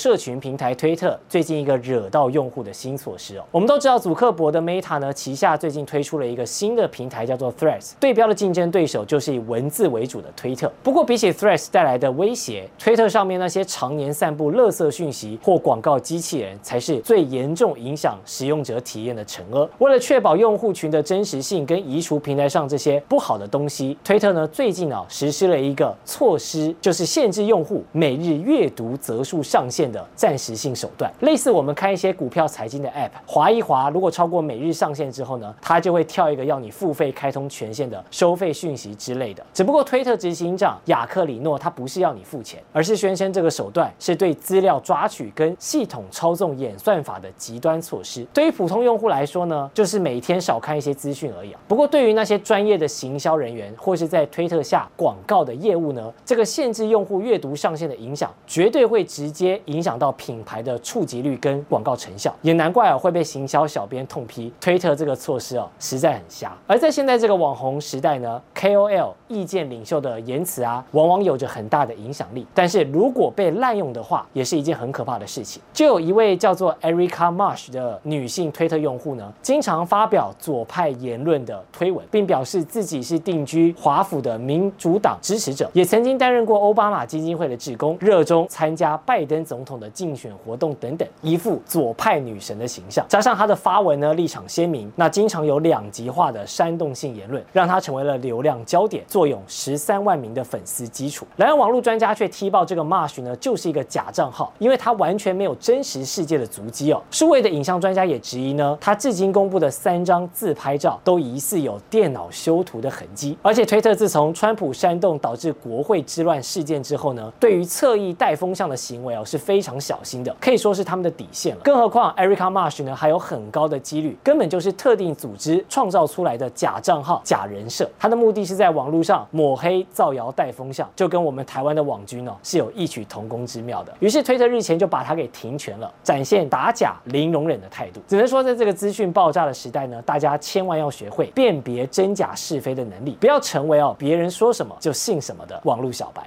社群平台推特最近一个惹到用户的新措施哦，我们都知道，祖克伯的 Meta 呢旗下最近推出了一个新的平台，叫做 Threads，对标的竞争对手就是以文字为主的推特。不过比起 Threads 带来的威胁，推特上面那些常年散布垃圾讯息或广告机器人，才是最严重影响使用者体验的惩恶。为了确保用户群的真实性跟移除平台上这些不好的东西，推特呢最近啊实施了一个措施，就是限制用户每日阅读则数上限的暂时性手段，类似我们看一些股票财经的 App，滑一滑，如果超过每日上限之后呢，它就会跳一个要你付费开通权限的收费讯息之类的。只不过推特执行长雅克里诺他不是要你付钱，而是宣称这个手段是对资料抓取跟系统操纵演算法的极端措施。对于普通用户来说呢，就是每天少看一些资讯而已。不过对于那些专业的行销人员或是在推特下广告的业务呢，这个限制用户阅读上限的影响，绝对会直接影影响到。品牌的触及率跟广告成效，也难怪啊会被行销小编痛批推特这个措施哦，实在很瞎。而在现在这个网红时代呢，KOL 意见领袖的言辞啊，往往有着很大的影响力。但是如果被滥用的话，也是一件很可怕的事情。就有一位叫做 Erica Marsh 的女性推特用户呢，经常发表左派言论的推文，并表示自己是定居华府的民主党支持者，也曾经担任过欧巴马基金会的职工，热衷参加拜登总统统的竞。选活动等等，一副左派女神的形象，加上她的发文呢立场鲜明，那经常有两极化的煽动性言论，让她成为了流量焦点，坐拥十三万名的粉丝基础。然而网络专家却踢爆这个 Marsh 呢就是一个假账号，因为他完全没有真实世界的足迹哦。数位的影像专家也质疑呢，他至今公布的三张自拍照都疑似有电脑修图的痕迹。而且推特自从川普煽动导致国会之乱事件之后呢，对于侧翼带风向的行为哦是非非常小。心的可以说是他们的底线了，更何况 Erica Marsh 呢，还有很高的几率根本就是特定组织创造出来的假账号、假人设，他的目的是在网络上抹黑、造谣、带风向，就跟我们台湾的网军哦是有异曲同工之妙的。于是推特日前就把他给停权了，展现打假零容忍的态度。只能说，在这个资讯爆炸的时代呢，大家千万要学会辨别真假是非的能力，不要成为哦别人说什么就信什么的网络小白。